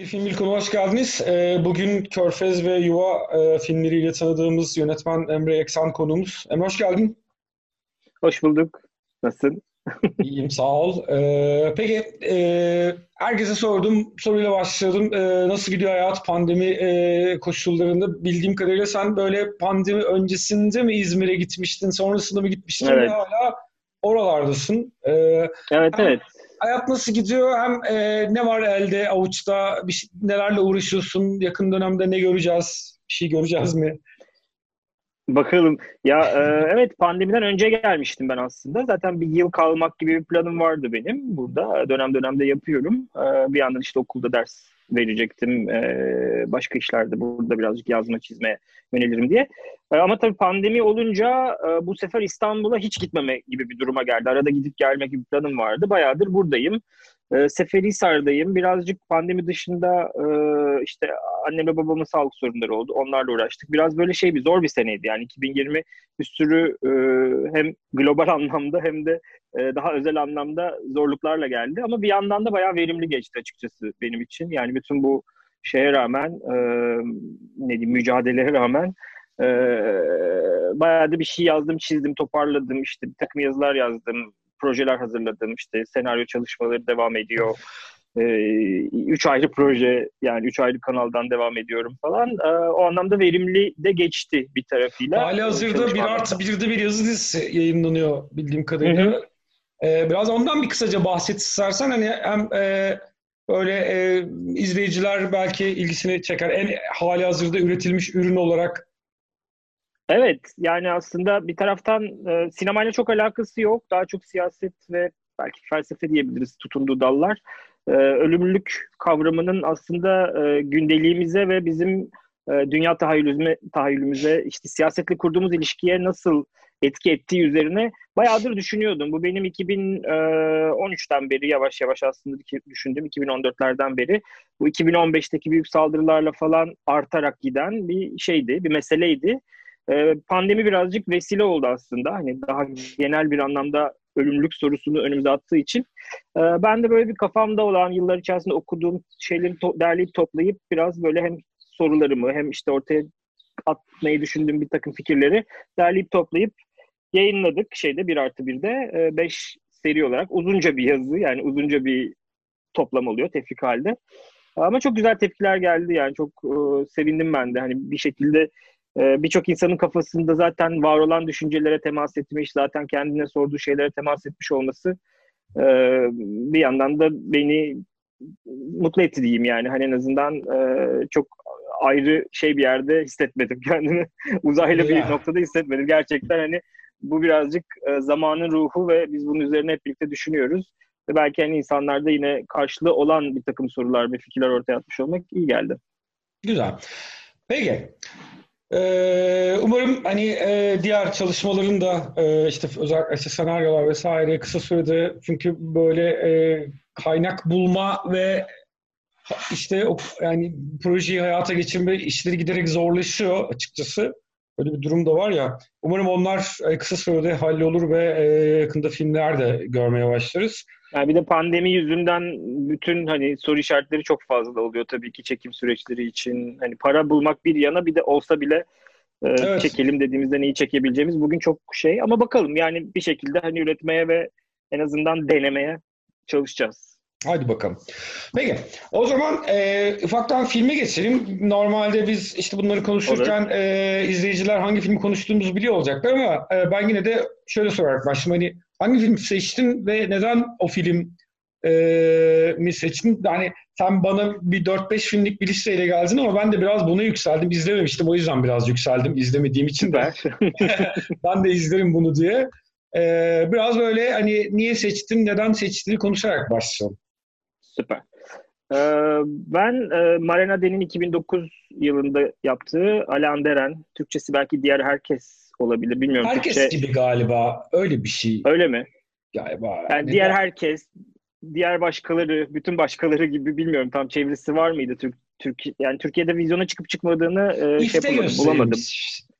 Bir film ilk hoş geldiniz. Ee, bugün Körfez ve Yuva e, filmleriyle tanıdığımız yönetmen Emre Eksan konuğumuz. Emre hoş geldin. Hoş bulduk. Nasılsın? İyiyim, sağ ol. Ee, peki, e, herkese sordum, soruyla başladım. E, nasıl gidiyor hayat pandemi e, koşullarında? Bildiğim kadarıyla sen böyle pandemi öncesinde mi İzmir'e gitmiştin, sonrasında mı gitmiştin Evet. ve hala oralardasın. E, Evet evet. Hayat nasıl gidiyor, hem e, ne var elde, avuçta, bir şey- nelerle uğraşıyorsun, yakın dönemde ne göreceğiz, bir şey göreceğiz mi? Bakalım. Ya e, evet pandemiden önce gelmiştim ben aslında. Zaten bir yıl kalmak gibi bir planım vardı benim burada. Dönem dönemde yapıyorum. E, bir yandan işte okulda ders verecektim. E, başka işlerde burada birazcık yazma çizmeye yönelirim diye. E, ama tabii pandemi olunca e, bu sefer İstanbul'a hiç gitmeme gibi bir duruma geldi. Arada gidip gelmek gibi planım vardı. Bayağıdır buradayım. E, Seferihisar'dayım. Birazcık pandemi dışında e, işte annemle babamın sağlık sorunları oldu. Onlarla uğraştık. Biraz böyle şey bir zor bir seneydi. Yani 2020 bir sürü e, hem global anlamda hem de e, daha özel anlamda zorluklarla geldi. Ama bir yandan da bayağı verimli geçti açıkçası benim için. Yani bütün bu şeye rağmen e, ne diyeyim mücadeleye rağmen bayağı da bir şey yazdım, çizdim, toparladım. İşte bir takım yazılar yazdım, projeler hazırladım. İşte senaryo çalışmaları devam ediyor. E, üç ayrı proje yani üç ayrı kanaldan devam ediyorum falan. E, o anlamda verimli de geçti bir tarafıyla. Hali hazırda bir artı birde bir yazı dizisi yayınlanıyor bildiğim kadarıyla. Ee, biraz ondan bir kısaca bahset istersen hani hem e, böyle e, izleyiciler belki ilgisini çeker. En hali hazırda üretilmiş ürün olarak Evet, yani aslında bir taraftan e, sinemayla çok alakası yok. Daha çok siyaset ve belki felsefe diyebiliriz tutunduğu dallar. E, ölümlülük kavramının aslında e, gündeliğimize ve bizim e, dünya tahayyülümüze, tahayyülümüze, işte siyasetle kurduğumuz ilişkiye nasıl etki ettiği üzerine bayağıdır düşünüyordum. Bu benim 2013'ten beri yavaş yavaş aslında düşündüm. 2014'lerden beri. Bu 2015'teki büyük saldırılarla falan artarak giden bir şeydi, bir meseleydi. Ee, pandemi birazcık vesile oldu aslında. Hani daha genel bir anlamda ölümlülük sorusunu önümüze attığı için. Ee, ben de böyle bir kafamda olan yıllar içerisinde okuduğum şeyleri to- derleyip toplayıp biraz böyle hem sorularımı hem işte ortaya atmayı düşündüğüm bir takım fikirleri derleyip toplayıp yayınladık şeyde bir artı birde e, beş seri olarak uzunca bir yazı yani uzunca bir toplam oluyor tefrik halde. Ama çok güzel tepkiler geldi yani çok e, sevindim ben de hani bir şekilde e, birçok insanın kafasında zaten var olan düşüncelere temas etmiş, zaten kendine sorduğu şeylere temas etmiş olması e, bir yandan da beni mutlu etti diyeyim yani hani en azından e, çok ayrı şey bir yerde hissetmedim kendimi uzaylı bir Ya. noktada hissetmedim gerçekten hani bu birazcık e, zamanın ruhu ve biz bunun üzerine hep birlikte düşünüyoruz ve belki hani insanlarda yine karşılığı olan bir takım sorular ve fikirler ortaya atmış olmak iyi geldi. güzel. Peki. Ee, umarım hani e, diğer çalışmaların da e, işte özellikle işte senaryolar vesaire kısa sürede çünkü böyle e, kaynak bulma ve işte o yani projeyi hayata geçirme işleri giderek zorlaşıyor açıkçası. Böyle bir durum da var ya. Umarım onlar e, kısa sürede hallolur ve e, yakında filmler de görmeye başlarız. Yani bir de pandemi yüzünden bütün hani soru işaretleri çok fazla oluyor tabii ki çekim süreçleri için. Hani para bulmak bir yana bir de olsa bile e, Evet. çekelim dediğimizde neyi çekebileceğimiz bugün çok şey ama bakalım yani bir şekilde hani üretmeye ve en azından denemeye çalışacağız. Hadi bakalım. Peki. O zaman e, ufaktan filme geçelim. Normalde biz işte bunları konuşurken e, izleyiciler hangi filmi konuştuğumuzu biliyor olacaklar ama e, ben yine de şöyle sorarak başlayayım. Hani hangi film seçtin ve neden o film e, mi seçtin? Yani sen bana bir 4-5 filmlik bir listeyle geldin ama ben de biraz buna yükseldim. İzlememiştim o yüzden biraz yükseldim. İzlemediğim için de ben de izlerim bunu diye. E, biraz böyle hani niye seçtin, neden seçtiğini konuşarak başlayalım. Süper. Ee, ben e, Marina Den'in 2009 yılında yaptığı Alan Deren, Türkçesi belki diğer herkes olabilir bilmiyorum. Herkes Türkçe gibi galiba. Öyle bir şey öyle mi? galiba. Yani diğer herkes, diğer başkaları, bütün başkaları gibi bilmiyorum tam çevirisi var mıydı Türk Türk yani Türkiye'de vizyona çıkıp çıkmadığını e, şey İfte yapamadım, bulamadım.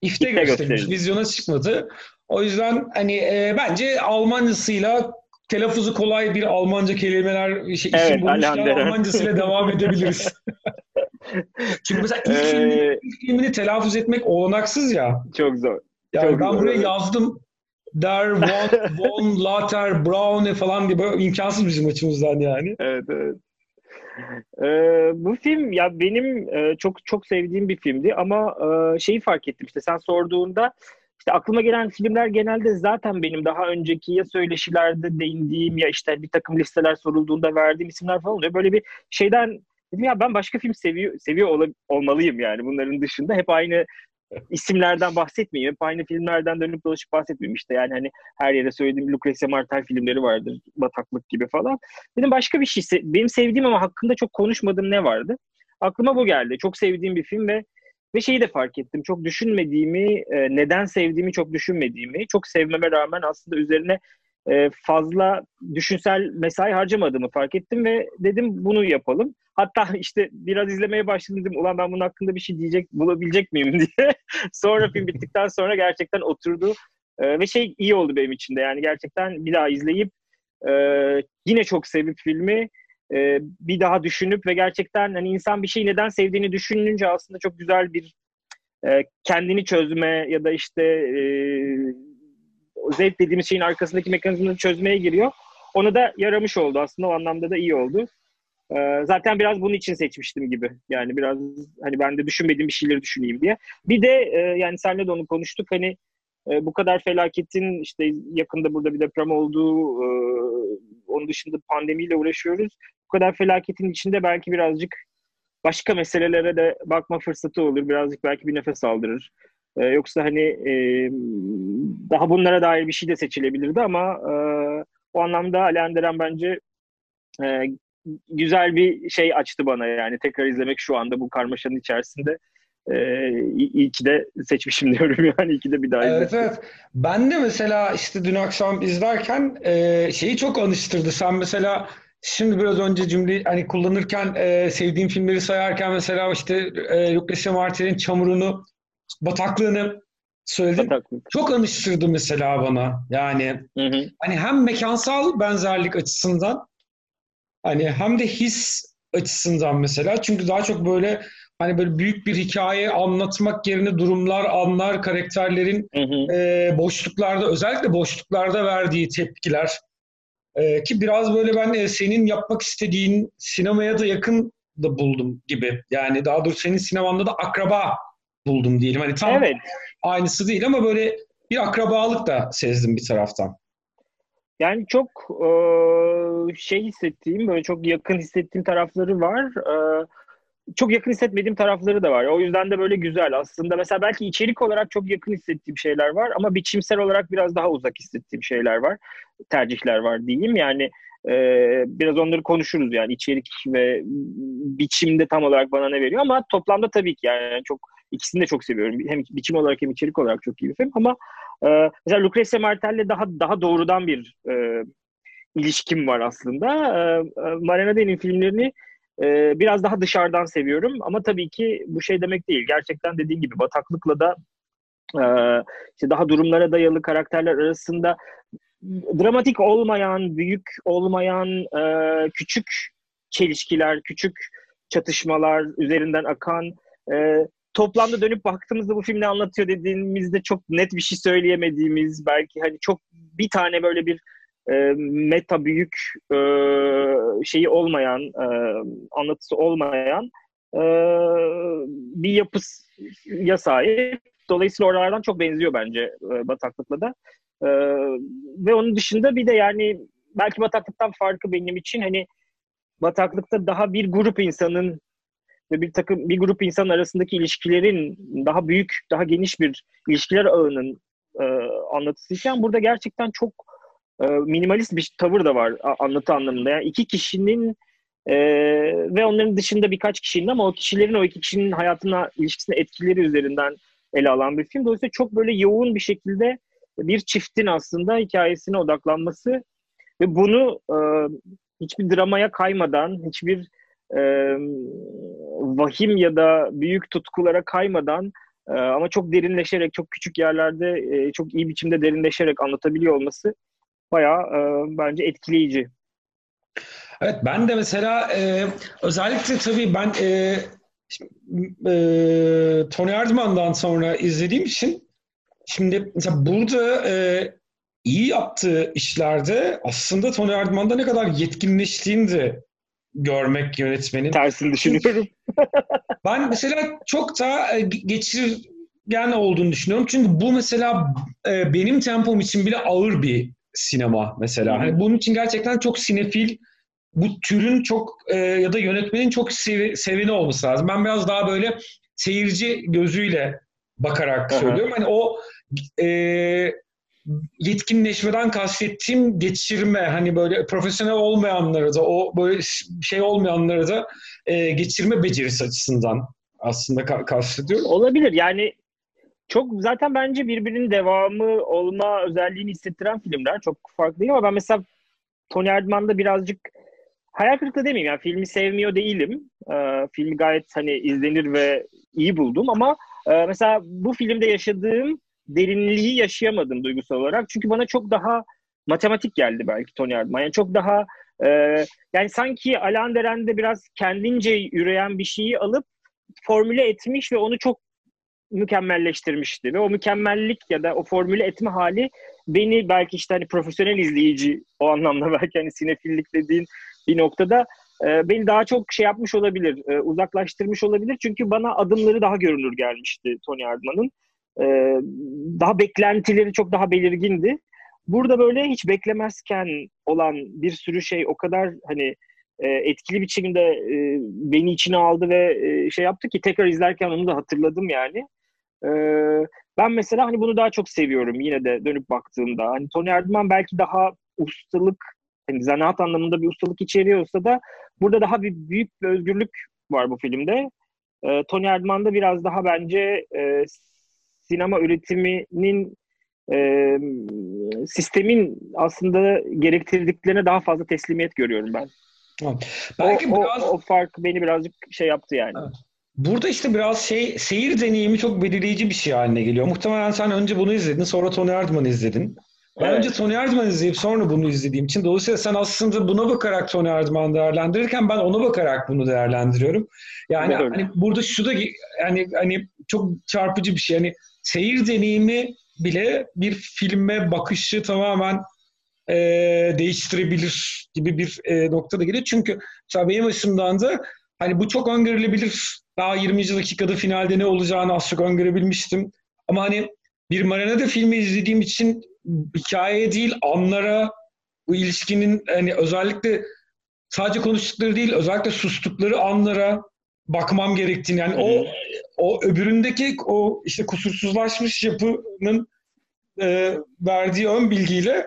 İfte İfte gösterilmiş. Vizyona çıkmadı. O yüzden hani e, bence Almancasıyla telaffuzu kolay bir Almanca kelimeler şey, evet, isim bulmuşken Almancasıyla devam edebiliriz. Çünkü mesela ilk, ee, filmini, ilk filmini telaffuz etmek olanaksız ya. Çok zor. Yani çok ben buraya yazdım. Der, von, von, Later, Braune falan böyle imkansız bizim açımızdan yani. Evet, evet. Ee, bu film ya benim e, çok çok sevdiğim bir filmdi ama e, şeyi fark ettim işte sen sorduğunda işte aklıma gelen filmler genelde zaten benim daha önceki ya söyleşilerde değindiğim ya işte bir takım listeler sorulduğunda verdiğim isimler falan oluyor. Böyle bir şeyden dedim ya ben başka film seviyor seviyor ol, olmalıyım yani bunların dışında hep aynı isimlerden bahsetmeyeyim. Hep aynı filmlerden dönüp dolaşıp bahsetmeyeyim işte. Yani hani her yere söylediğim Lucrecia Martel filmleri vardır. Bataklık gibi falan. Dedim başka bir şey. Benim sevdiğim ama hakkında çok konuşmadığım ne vardı? Aklıma bu geldi. Çok sevdiğim bir film ve ve şeyi de fark ettim. Çok düşünmediğimi, e, neden sevdiğimi çok düşünmediğimi, çok sevmeme rağmen aslında üzerine e, fazla düşünsel mesai harcamadığımı fark ettim ve dedim bunu yapalım. Hatta işte biraz izlemeye başladım dedim ulan ben bunun hakkında bir şey diyecek bulabilecek miyim diye. sonra film bittikten sonra gerçekten oturdu e, ve şey iyi oldu benim için de yani gerçekten bir daha izleyip e, yine çok sevip filmi e, bir daha düşünüp ve gerçekten hani insan bir şeyi neden sevdiğini düşününce aslında çok güzel bir e, kendini çözme ya da işte e, zevk dediğimiz şeyin arkasındaki mekanizmayı çözmeye giriyor. Onu da yaramış oldu aslında o anlamda da iyi oldu. Ee, zaten biraz bunun için seçmiştim gibi. Yani biraz hani ben de düşünmediğim bir şeyleri düşüneyim diye. Bir de e, yani senle de onu konuştuk. Hani e, bu kadar felaketin işte yakında burada bir deprem olduğu, e, onun dışında pandemiyle uğraşıyoruz. Bu kadar felaketin içinde belki birazcık başka meselelere de bakma fırsatı olur. Birazcık belki bir nefes aldırır. E, yoksa hani e, daha bunlara dair bir şey de seçilebilirdi ama e, o anlamda Ali bence e, güzel bir şey açtı bana yani tekrar izlemek şu anda bu karmaşanın içerisinde. Ee, iyi ki de seçmişim diyorum yani iyi ki de bir daha izledim. Evet evet. Ben de mesela işte dün akşam izlerken e, şeyi çok anıştırdı. Sen mesela şimdi biraz önce cümleyi hani kullanırken e, sevdiğim filmleri sayarken mesela işte e, Lucrecia Martel'in Çamurunu bataklığını söyledin. Bataklık. Çok anıştırdı mesela bana. Yani hı hı. hani hem mekansal benzerlik açısından hani hem de his açısından mesela. Çünkü daha çok böyle hani böyle büyük bir hikaye anlatmak yerine durumlar, anlar, karakterlerin hı hı. E, boşluklarda özellikle boşluklarda verdiği tepkiler e, ki biraz böyle ben e, senin yapmak istediğin sinemaya da yakın da buldum gibi. Yani daha doğrusu senin sinemanda da akraba buldum diyelim. Hani tam evet. aynısı değil ama böyle bir akrabalık da sezdim bir taraftan. Yani çok e, şey hissettiğim, böyle çok yakın hissettiğim tarafları var. E, çok yakın hissetmediğim tarafları da var. O yüzden de böyle güzel. Aslında mesela belki içerik olarak çok yakın hissettiğim şeyler var ama biçimsel olarak biraz daha uzak hissettiğim şeyler var. Tercihler var diyeyim. Yani e, biraz onları konuşuruz yani içerik ve biçimde tam olarak bana ne veriyor ama toplamda tabii ki yani çok ikisini de çok seviyorum. Hem biçim olarak hem içerik olarak çok iyi bir film ama e, mesela Lucrecia Martel'le daha daha doğrudan bir e, ilişkim var aslında. E, e Mariana Den'in filmlerini e, biraz daha dışarıdan seviyorum ama tabii ki bu şey demek değil. Gerçekten dediğin gibi bataklıkla da e, işte daha durumlara dayalı karakterler arasında dramatik olmayan, büyük olmayan, e, küçük çelişkiler, küçük çatışmalar üzerinden akan e, toplamda dönüp baktığımızda bu film ne anlatıyor dediğimizde çok net bir şey söyleyemediğimiz belki hani çok bir tane böyle bir e, meta büyük e, şeyi olmayan e, anlatısı olmayan e, bir yapıya sahip. Dolayısıyla oralardan çok benziyor bence e, bataklıkla da. E, ve onun dışında bir de yani belki bataklıktan farkı benim için hani bataklıkta daha bir grup insanın ve bir takım bir grup insan arasındaki ilişkilerin daha büyük, daha geniş bir ilişkiler ağının e, anlatısıyken burada gerçekten çok e, minimalist bir tavır da var anlatı anlamında. Yani iki kişinin e, ve onların dışında birkaç kişinin ama o kişilerin o iki kişinin hayatına, ilişkisine etkileri üzerinden ele alan bir film. Dolayısıyla çok böyle yoğun bir şekilde bir çiftin aslında hikayesine odaklanması ve bunu e, hiçbir dramaya kaymadan, hiçbir e, vahim ya da büyük tutkulara kaymadan e, ama çok derinleşerek, çok küçük yerlerde e, çok iyi biçimde derinleşerek anlatabiliyor olması bayağı e, bence etkileyici. Evet ben de mesela e, özellikle tabii ben e, e, Tony Erdmann'dan sonra izlediğim için şimdi mesela burada e, iyi yaptığı işlerde aslında Tony Erdmann'da ne kadar yetkinleştiğini de görmek yönetmenin. Tersini düşünüyorum. Ben mesela çok da e, geçirgen olduğunu düşünüyorum. Çünkü bu mesela e, benim tempom için bile ağır bir sinema mesela. Hani bunun için gerçekten çok sinefil bu türün çok e, ya da yönetmenin çok sev, seveni olması lazım. Ben biraz daha böyle seyirci gözüyle bakarak Aha. söylüyorum. Hani o e, yetkinleşmeden kastettiğim geçirme hani böyle profesyonel olmayanları da o böyle şey olmayanları da e, geçirme becerisi açısından aslında ka- kastediyorum. Olabilir yani çok zaten bence birbirinin devamı olma özelliğini hissettiren filmler çok farklı değil ama ben mesela Tony Erdmann'da birazcık hayal kırıklığı demeyeyim yani filmi sevmiyor değilim. Ee, filmi gayet hani izlenir ve iyi buldum ama e, mesela bu filmde yaşadığım derinliği yaşayamadım duygusal olarak. Çünkü bana çok daha matematik geldi belki Tony Erdman. Yani çok daha e, yani sanki Alan Deren'de biraz kendince yürüyen bir şeyi alıp formüle etmiş ve onu çok mükemmelleştirmişti. Ve o mükemmellik ya da o formüle etme hali beni belki işte hani profesyonel izleyici o anlamda belki hani sinefillik dediğin bir noktada e, beni daha çok şey yapmış olabilir, e, uzaklaştırmış olabilir. Çünkü bana adımları daha görünür gelmişti Tony Erdman'ın. E, daha beklentileri çok daha belirgindi. Burada böyle hiç beklemezken olan bir sürü şey o kadar hani e, etkili biçimde e, beni içine aldı ve e, şey yaptı ki tekrar izlerken onu da hatırladım yani. Ben mesela hani bunu daha çok seviyorum yine de dönüp baktığımda. Hani Tony Erdman belki daha ustalık hani zanaat anlamında bir ustalık içeriyorsa da burada daha bir büyük bir özgürlük var bu filmde. Tony Erdman'da biraz daha bence sinema üretiminin e, sistemin aslında gerektirdiklerine daha fazla teslimiyet görüyorum ben. Belki o, biraz... o, o fark beni birazcık şey yaptı yani. Evet. Burada işte biraz şey seyir deneyimi çok belirleyici bir şey haline geliyor. Muhtemelen sen önce bunu izledin, sonra Tony Erdman'ı izledin. Ben evet. önce Tony Erdman izleyip sonra bunu izlediğim için dolayısıyla sen aslında buna bakarak Tony Erdman'ı değerlendirirken ben ona bakarak bunu değerlendiriyorum. Yani evet. hani burada şu da yani hani çok çarpıcı bir şey. Hani seyir deneyimi bile bir filme bakışı tamamen e, değiştirebilir gibi bir e, noktada geliyor. Çünkü mesela benim açımdan da hani bu çok öngörülebilir. Daha 20. dakikada finalde ne olacağını az çok öngörebilmiştim. Ama hani bir Marinade filmi izlediğim için hikayeye değil anlara bu ilişkinin hani özellikle sadece konuştukları değil özellikle sustukları anlara bakmam gerektiğini yani o o öbüründeki o işte kusursuzlaşmış yapının e, verdiği ön bilgiyle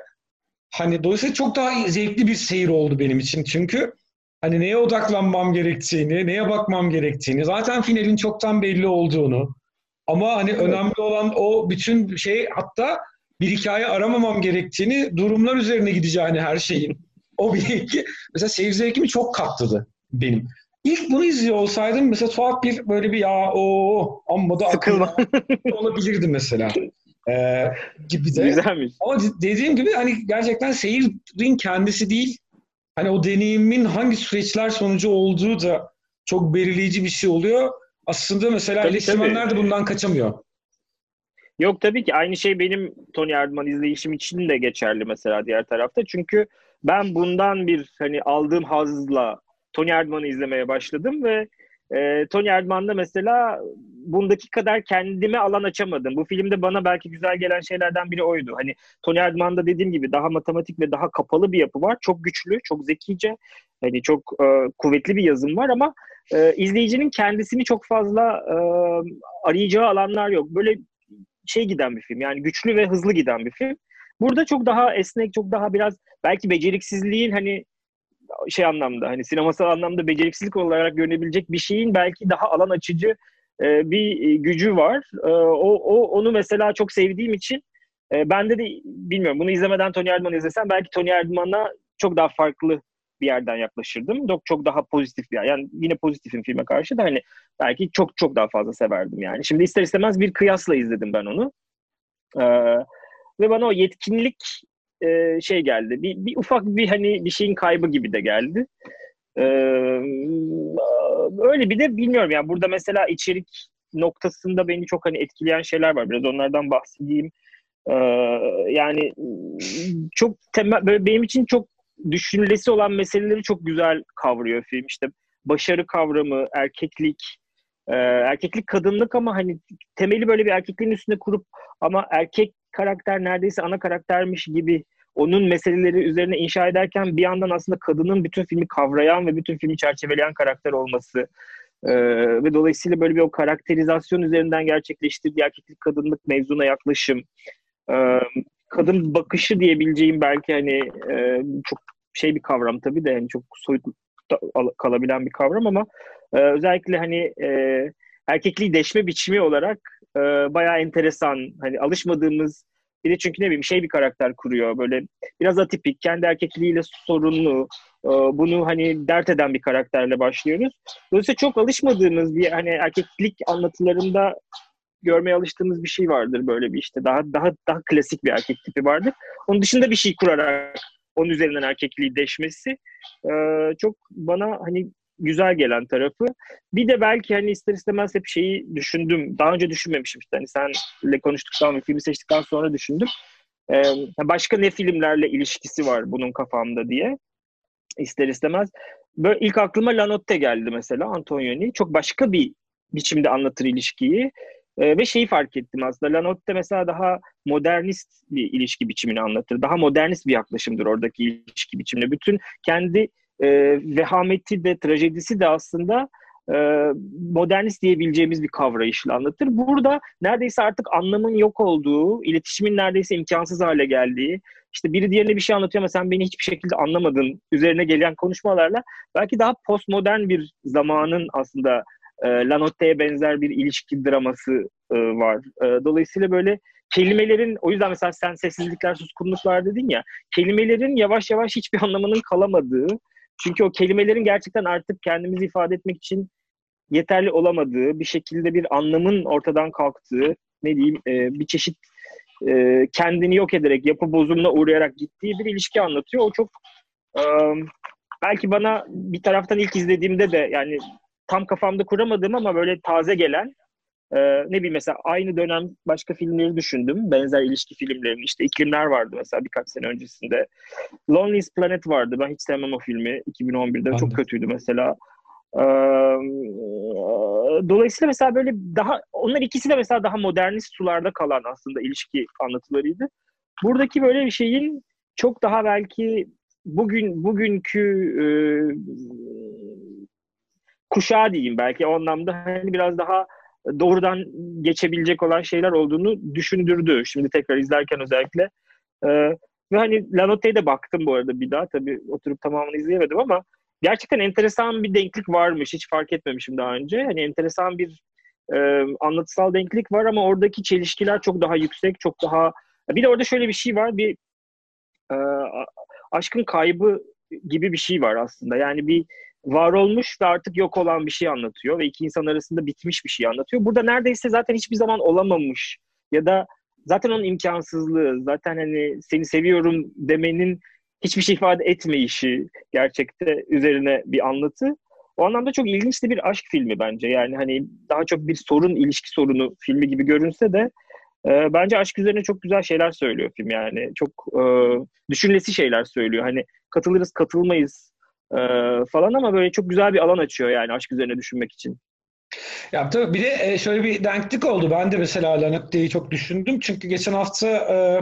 hani dolayısıyla çok daha zevkli bir seyir oldu benim için çünkü hani neye odaklanmam gerektiğini, neye bakmam gerektiğini, zaten finalin çoktan belli olduğunu ama hani evet. önemli olan o bütün şey hatta bir hikaye aramamam gerektiğini, durumlar üzerine gideceğini her şeyin. O bir mesela seyir zevkimi çok katladı benim. İlk bunu izliyor olsaydım mesela tuhaf bir böyle bir ya o amma da Sıkılma. olabilirdi mesela. Ee, gibi de. Güzelmiş. Ama dediğim gibi hani gerçekten seyirin kendisi değil hani o deneyimin hangi süreçler sonucu olduğu da çok belirleyici bir şey oluyor. Aslında mesela tabii, eleştirmenler de bundan kaçamıyor. Yok tabii ki aynı şey benim Tony Erdman izleyişim için de geçerli mesela diğer tarafta. Çünkü ben bundan bir hani aldığım hazla Tony Erdman'ı izlemeye başladım ve e, Tony Erdman'da mesela bundaki kadar kendime alan açamadım. Bu filmde bana belki güzel gelen şeylerden biri oydu. Hani Tony Erdman'da dediğim gibi daha matematik ve daha kapalı bir yapı var. Çok güçlü, çok zekice, hani çok e, kuvvetli bir yazım var ama e, izleyicinin kendisini çok fazla e, arayacağı alanlar yok. Böyle şey giden bir film. Yani güçlü ve hızlı giden bir film. Burada çok daha esnek, çok daha biraz belki beceriksizliğin hani şey anlamda hani sinemasal anlamda beceriksizlik olarak görünebilecek bir şeyin belki daha alan açıcı e, bir e, gücü var. E, o, o onu mesela çok sevdiğim için e, bende de bilmiyorum bunu izlemeden Tony Erdman'ı izlesem belki Tony Erdman'a çok daha farklı bir yerden yaklaşırdım. Çok çok daha pozitif bir yer. Yani yine pozitifim filme karşı da hani belki çok çok daha fazla severdim yani. Şimdi ister istemez bir kıyasla izledim ben onu. Ee, ve bana o yetkinlik e, şey geldi. Bir, bir ufak bir hani bir şeyin kaybı gibi de geldi. Ee, öyle bir de bilmiyorum yani burada mesela içerik noktasında beni çok hani etkileyen şeyler var. Biraz onlardan bahsedeyim. Ee, yani çok temel, böyle benim için çok düşünülesi olan meseleleri çok güzel kavruyor film. İşte başarı kavramı, erkeklik, e, erkeklik kadınlık ama hani temeli böyle bir erkekliğin üstünde kurup ama erkek karakter neredeyse ana karaktermiş gibi onun meseleleri üzerine inşa ederken bir yandan aslında kadının bütün filmi kavrayan ve bütün filmi çerçeveleyen karakter olması ee, ve dolayısıyla böyle bir o karakterizasyon üzerinden gerçekleştirdiği erkeklik kadınlık mevzuna yaklaşım e, kadın bakışı diyebileceğim belki hani e, çok şey bir kavram tabii de yani çok soyut kalabilen bir kavram ama e, özellikle hani e, erkekliği deşme biçimi olarak e, bayağı enteresan hani alışmadığımız bir de çünkü ne bileyim şey bir karakter kuruyor böyle biraz atipik kendi erkekliğiyle sorunlu e, bunu hani dert eden bir karakterle başlıyoruz. Dolayısıyla çok alışmadığımız bir hani erkeklik anlatılarında görmeye alıştığımız bir şey vardır böyle bir işte daha daha daha klasik bir erkek tipi vardır. Onun dışında bir şey kurarak onun üzerinden erkekliği deşmesi e, çok bana hani güzel gelen tarafı. Bir de belki hani ister istemez hep şeyi düşündüm. Daha önce düşünmemişim işte. Hani senle konuştuktan ve filmi seçtikten sonra düşündüm. Ee, başka ne filmlerle ilişkisi var bunun kafamda diye. ister istemez. Böyle ilk aklıma Lanotte geldi mesela Antonioni. Çok başka bir biçimde anlatır ilişkiyi. Ee, ve şeyi fark ettim aslında. Lanotte mesela daha modernist bir ilişki biçimini anlatır. Daha modernist bir yaklaşımdır oradaki ilişki biçimine. Bütün kendi e, vehameti de trajedisi de aslında e, modernist diyebileceğimiz bir kavrayışla anlatır. Burada neredeyse artık anlamın yok olduğu, iletişimin neredeyse imkansız hale geldiği, işte biri diğerine bir şey anlatıyor ama sen beni hiçbir şekilde anlamadın üzerine gelen konuşmalarla belki daha postmodern bir zamanın aslında e, Lanotte'ye benzer bir ilişki draması e, var. E, dolayısıyla böyle kelimelerin o yüzden mesela sen sessizlikler suskunluklar dedin ya kelimelerin yavaş yavaş hiçbir anlamının kalamadığı çünkü o kelimelerin gerçekten artık kendimizi ifade etmek için yeterli olamadığı, bir şekilde bir anlamın ortadan kalktığı, ne diyeyim e, bir çeşit e, kendini yok ederek, yapı bozumuna uğrayarak gittiği bir ilişki anlatıyor. O çok e, belki bana bir taraftan ilk izlediğimde de yani tam kafamda kuramadığım ama böyle taze gelen ee, ne bileyim mesela aynı dönem başka filmleri düşündüm. Benzer ilişki filmlerini. işte iklimler vardı mesela birkaç sene öncesinde. Loneliest Planet vardı. Ben hiç sevmem o filmi. 2011'de ben çok kötüydü mesela. Ee, dolayısıyla mesela böyle daha onlar ikisi de mesela daha modernist sularda kalan aslında ilişki anlatılarıydı. Buradaki böyle bir şeyin çok daha belki bugün bugünkü e, kuşağı diyeyim belki o anlamda hani biraz daha doğrudan geçebilecek olan şeyler olduğunu düşündürdü. Şimdi tekrar izlerken özellikle. Ee, ve hani Lanotte'ye de baktım bu arada bir daha. Tabii oturup tamamını izleyemedim ama gerçekten enteresan bir denklik varmış. Hiç fark etmemişim daha önce. Hani enteresan bir e, anlatısal denklik var ama oradaki çelişkiler çok daha yüksek, çok daha... Bir de orada şöyle bir şey var. Bir e, aşkın kaybı gibi bir şey var aslında. Yani bir var olmuş ve artık yok olan bir şey anlatıyor ve iki insan arasında bitmiş bir şey anlatıyor. Burada neredeyse zaten hiçbir zaman olamamış ya da zaten onun imkansızlığı, zaten hani seni seviyorum demenin hiçbir şey ifade etmeyişi gerçekte üzerine bir anlatı. O anlamda çok ilginç de bir aşk filmi bence. Yani hani daha çok bir sorun, ilişki sorunu filmi gibi görünse de e, bence aşk üzerine çok güzel şeyler söylüyor film yani. Çok e, düşünülesi şeyler söylüyor. Hani katılırız, katılmayız, e, falan ama böyle çok güzel bir alan açıyor yani aşk üzerine düşünmek için. Ya tabii bir de e, şöyle bir denklik oldu. Ben de mesela Lanette'yi çok düşündüm. Çünkü geçen hafta e,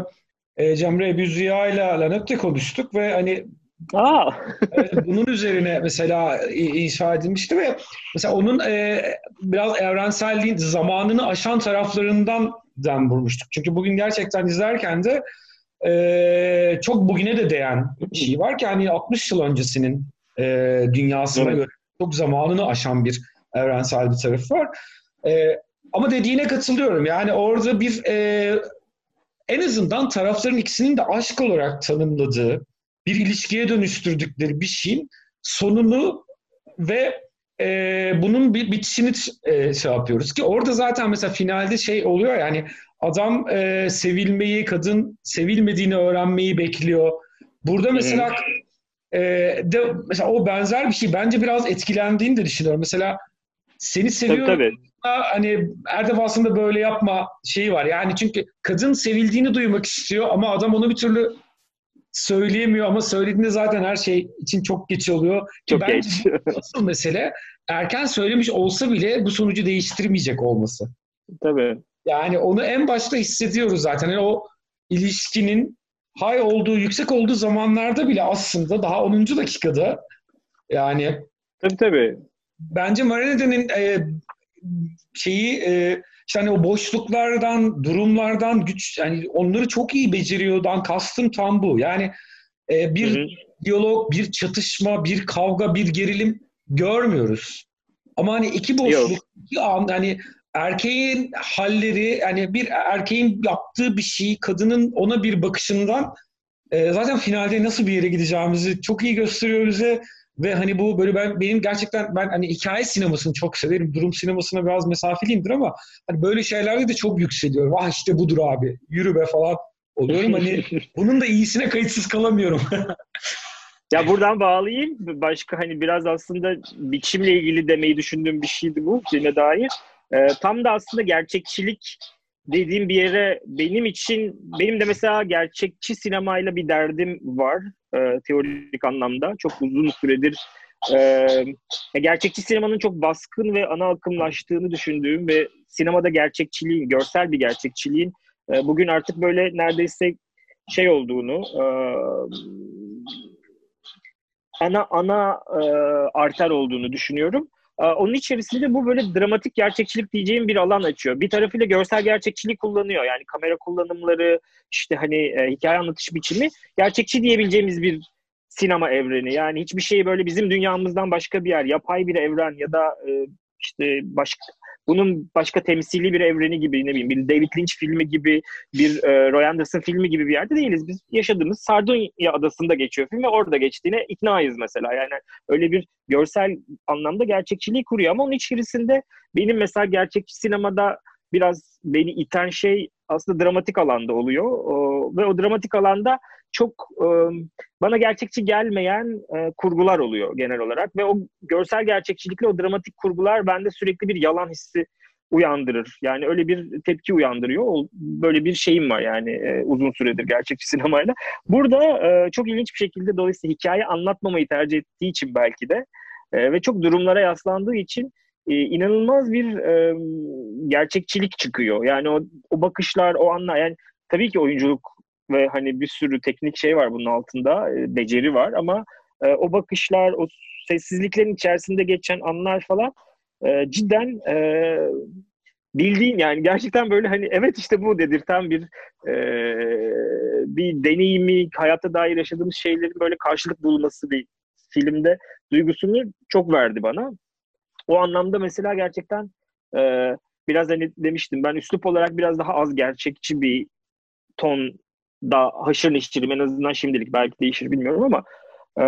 e, Cemre Büzüya ile Lanette konuştuk ve hani Aa. bunun üzerine mesela inşa edilmişti ve mesela onun e, biraz evrenselliğin zamanını aşan taraflarından den vurmuştuk. Çünkü bugün gerçekten izlerken de e, çok bugüne de değen bir şey var ki hani 60 yıl öncesinin e, dünyasına evet. göre çok zamanını aşan bir evrensel bir tarafı var. E, ama dediğine katılıyorum. Yani orada bir e, en azından tarafların ikisinin de aşk olarak tanımladığı, bir ilişkiye dönüştürdükleri bir şeyin sonunu ve e, bunun bir bitişini e, şey yapıyoruz ki orada zaten mesela finalde şey oluyor yani Adam e, sevilmeyi, kadın sevilmediğini öğrenmeyi bekliyor. Burada mesela e, de mesela o benzer bir şey bence biraz etkilendiğini de düşünüyorum. Mesela seni seviyorum. Tabii, tabii. Hani her defasında böyle yapma şeyi var. Yani çünkü kadın sevildiğini duymak istiyor ama adam onu bir türlü söyleyemiyor ama söylediğinde zaten her şey için çok geç oluyor. Çok Bence geç. asıl mesele erken söylemiş olsa bile bu sonucu değiştirmeyecek olması. Tabii. Yani onu en başta hissediyoruz zaten. Yani o ilişkinin hay olduğu, yüksek olduğu zamanlarda bile aslında daha 10. dakikada yani tabii tabii. Bence Marinede'nin e, şeyi e, işte hani o boşluklardan, durumlardan güç yani onları çok iyi beceriyordan kastım tam bu. Yani e, bir hı hı. diyalog, bir çatışma, bir kavga, bir gerilim görmüyoruz. Ama hani iki boşluk, Yok. iki an hani erkeğin halleri yani bir erkeğin yaptığı bir şey kadının ona bir bakışından e, zaten finalde nasıl bir yere gideceğimizi çok iyi gösteriyor bize ve hani bu böyle ben benim gerçekten ben hani hikaye sinemasını çok severim. Durum sinemasına biraz mesafeliyimdir ama hani böyle şeylerde de çok yükseliyorum. Ah işte budur abi. Yürü be falan oluyorum. Hani bunun da iyisine kayıtsız kalamıyorum. ya buradan bağlayayım. Başka hani biraz aslında biçimle ilgili demeyi düşündüğüm bir şeydi bu filme dair. Ee, tam da aslında gerçekçilik dediğim bir yere benim için benim de mesela gerçekçi sinemayla bir derdim var e, teorik anlamda. Çok uzun süredir e, gerçekçi sinemanın çok baskın ve ana akımlaştığını düşündüğüm ve sinemada gerçekçiliğin, görsel bir gerçekçiliğin e, bugün artık böyle neredeyse şey olduğunu e, ana ana e, arter olduğunu düşünüyorum. Ee, onun içerisinde bu böyle dramatik gerçekçilik diyeceğim bir alan açıyor. Bir tarafıyla görsel gerçekçilik kullanıyor. Yani kamera kullanımları, işte hani e, hikaye anlatış biçimi gerçekçi diyebileceğimiz bir sinema evreni. Yani hiçbir şey böyle bizim dünyamızdan başka bir yer, yapay bir evren ya da e, işte başka bunun başka temsili bir evreni gibi ne bileyim bir David Lynch filmi gibi bir e, Roy Anderson filmi gibi bir yerde değiliz. Biz yaşadığımız Sardunya adasında geçiyor film ve orada geçtiğine iknayız mesela. Yani öyle bir görsel anlamda gerçekçiliği kuruyor ama onun içerisinde benim mesela gerçekçi sinemada biraz beni iten şey aslında dramatik alanda oluyor. Ve o dramatik alanda çok e, bana gerçekçi gelmeyen e, kurgular oluyor genel olarak ve o görsel gerçekçilikle o dramatik kurgular bende sürekli bir yalan hissi uyandırır. Yani öyle bir tepki uyandırıyor. Böyle bir şeyim var yani e, uzun süredir gerçekçi sinemayla. Burada e, çok ilginç bir şekilde dolayısıyla hikaye anlatmamayı tercih ettiği için belki de e, ve çok durumlara yaslandığı için e, inanılmaz bir e, gerçekçilik çıkıyor. Yani o, o bakışlar, o anlar yani tabii ki oyunculuk ve hani bir sürü teknik şey var bunun altında, e, beceri var ama e, o bakışlar, o sessizliklerin içerisinde geçen anlar falan e, cidden e, bildiğin yani gerçekten böyle hani evet işte bu dedirten bir e, bir deneyimi, hayata dair yaşadığımız şeylerin böyle karşılık bulması bir filmde duygusunu çok verdi bana. O anlamda mesela gerçekten e, biraz hani demiştim ben üslup olarak biraz daha az gerçekçi bir ton da haşır neşirim en azından şimdilik belki değişir bilmiyorum ama e,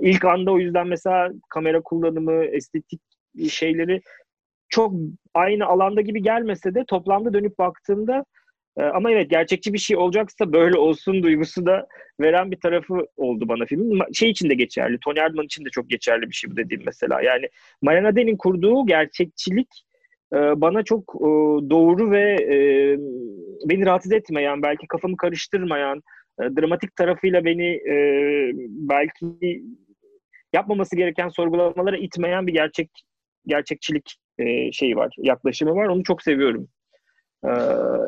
ilk anda o yüzden mesela kamera kullanımı, estetik şeyleri çok aynı alanda gibi gelmese de toplamda dönüp baktığımda e, ama evet gerçekçi bir şey olacaksa böyle olsun duygusu da veren bir tarafı oldu bana filmin. Şey için de geçerli. Tony Erdman için de çok geçerli bir şey bu dediğim mesela. Yani Mariana Den'in kurduğu gerçekçilik e, bana çok e, doğru ve e, beni rahatsız etmeyen, belki kafamı karıştırmayan, dramatik tarafıyla beni belki yapmaması gereken sorgulamalara itmeyen bir gerçek gerçekçilik şeyi var, yaklaşımı var. Onu çok seviyorum. Ee,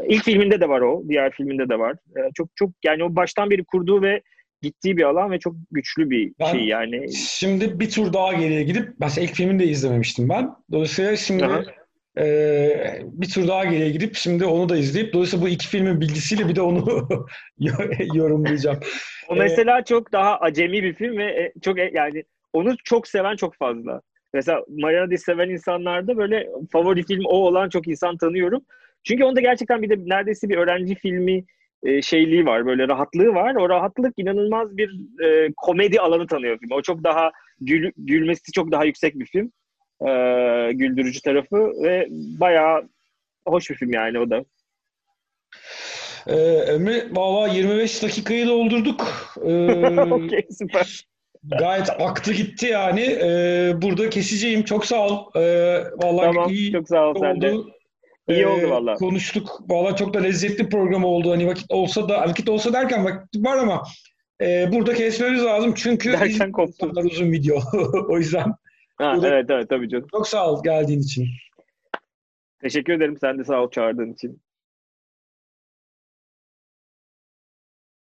ilk filminde de var o, diğer filminde de var. Ee, çok çok yani o baştan beri kurduğu ve gittiği bir alan ve çok güçlü bir ben şey yani. Şimdi bir tur daha geriye gidip mesela ilk filmini de izlememiştim ben. Dolayısıyla şimdi e, bir tur daha geriye gidip şimdi onu da izleyip dolayısıyla bu iki filmin bilgisiyle bir de onu yorumlayacağım. O mesela ee, çok daha acemi bir film ve e, çok e, yani onu çok seven çok fazla. Mesela Mariana'yı seven insanlarda böyle favori film o olan çok insan tanıyorum. Çünkü onda gerçekten bir de neredeyse bir öğrenci filmi e, şeyliği var, böyle rahatlığı var. O rahatlık inanılmaz bir e, komedi alanı tanıyor film. O çok daha gül, gülmesi çok daha yüksek bir film. E, güldürücü tarafı ve bayağı hoş bir film yani o da. Ee, Emre valla 25 dakikayı doldurduk. Ee, Okey süper. Gayet aktı gitti yani. Ee, burada keseceğim. Çok sağ ol. Ee, vallahi tamam, iyi çok sağ ol sen de. İyi ee, oldu valla. Konuştuk. Valla çok da lezzetli program oldu. Hani vakit olsa da vakit olsa derken vakit var ama e, burada kesmemiz lazım çünkü Derken koptu. uzun video. o yüzden. Ha, evet evet tabii canım. Çok sağ ol geldiğin için. Teşekkür ederim sen de sağ ol çağırdığın için.